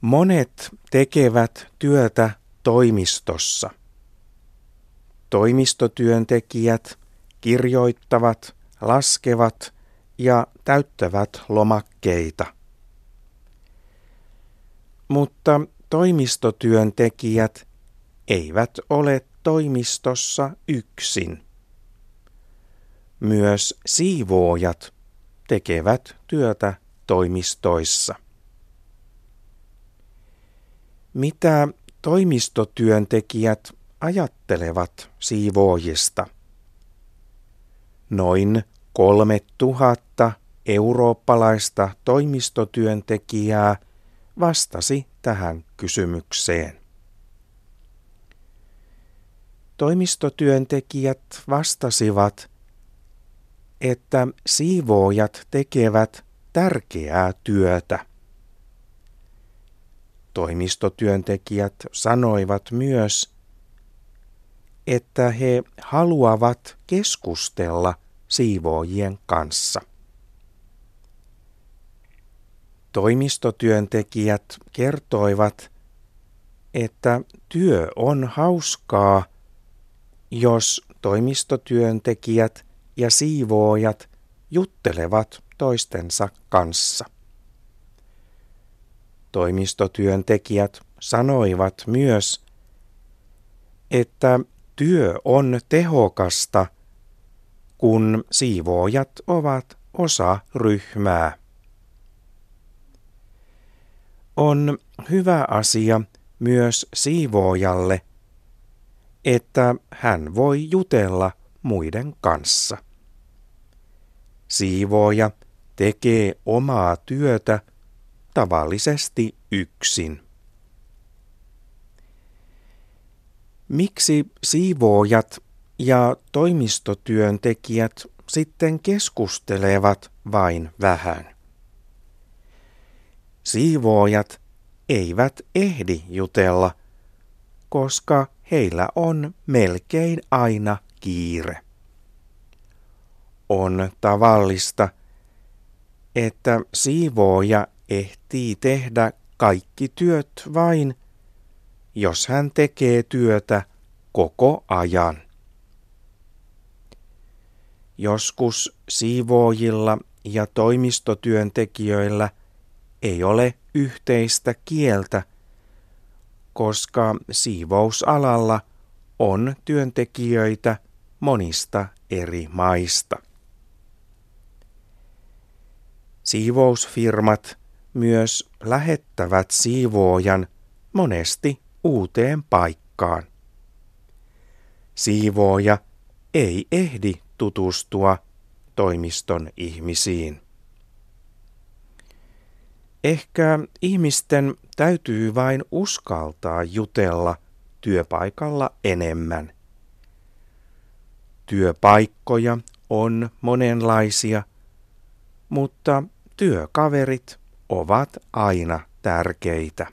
Monet tekevät työtä toimistossa. Toimistotyöntekijät kirjoittavat, laskevat ja täyttävät lomakkeita. Mutta toimistotyöntekijät eivät ole toimistossa yksin. Myös siivoojat tekevät työtä toimistoissa. Mitä toimistotyöntekijät ajattelevat siivoojista? Noin kolme tuhatta eurooppalaista toimistotyöntekijää vastasi tähän kysymykseen. Toimistotyöntekijät vastasivat, että siivoojat tekevät tärkeää työtä. Toimistotyöntekijät sanoivat myös, että he haluavat keskustella siivoojien kanssa. Toimistotyöntekijät kertoivat, että työ on hauskaa, jos toimistotyöntekijät ja siivoojat juttelevat toistensa kanssa. Toimistotyöntekijät sanoivat myös, että työ on tehokasta, kun siivoojat ovat osa ryhmää. On hyvä asia myös siivoojalle, että hän voi jutella muiden kanssa. Siivooja tekee omaa työtä tavallisesti yksin. Miksi siivoojat ja toimistotyöntekijät sitten keskustelevat vain vähän? Siivoojat eivät ehdi jutella, koska heillä on melkein aina kiire. On tavallista, että siivooja ehtii tehdä kaikki työt vain, jos hän tekee työtä koko ajan. Joskus siivoojilla ja toimistotyöntekijöillä ei ole yhteistä kieltä, koska siivousalalla on työntekijöitä monista eri maista. Siivousfirmat myös lähettävät siivoojan monesti uuteen paikkaan. Siivooja ei ehdi tutustua toimiston ihmisiin. Ehkä ihmisten täytyy vain uskaltaa jutella työpaikalla enemmän. Työpaikkoja on monenlaisia, mutta työkaverit ovat aina tärkeitä.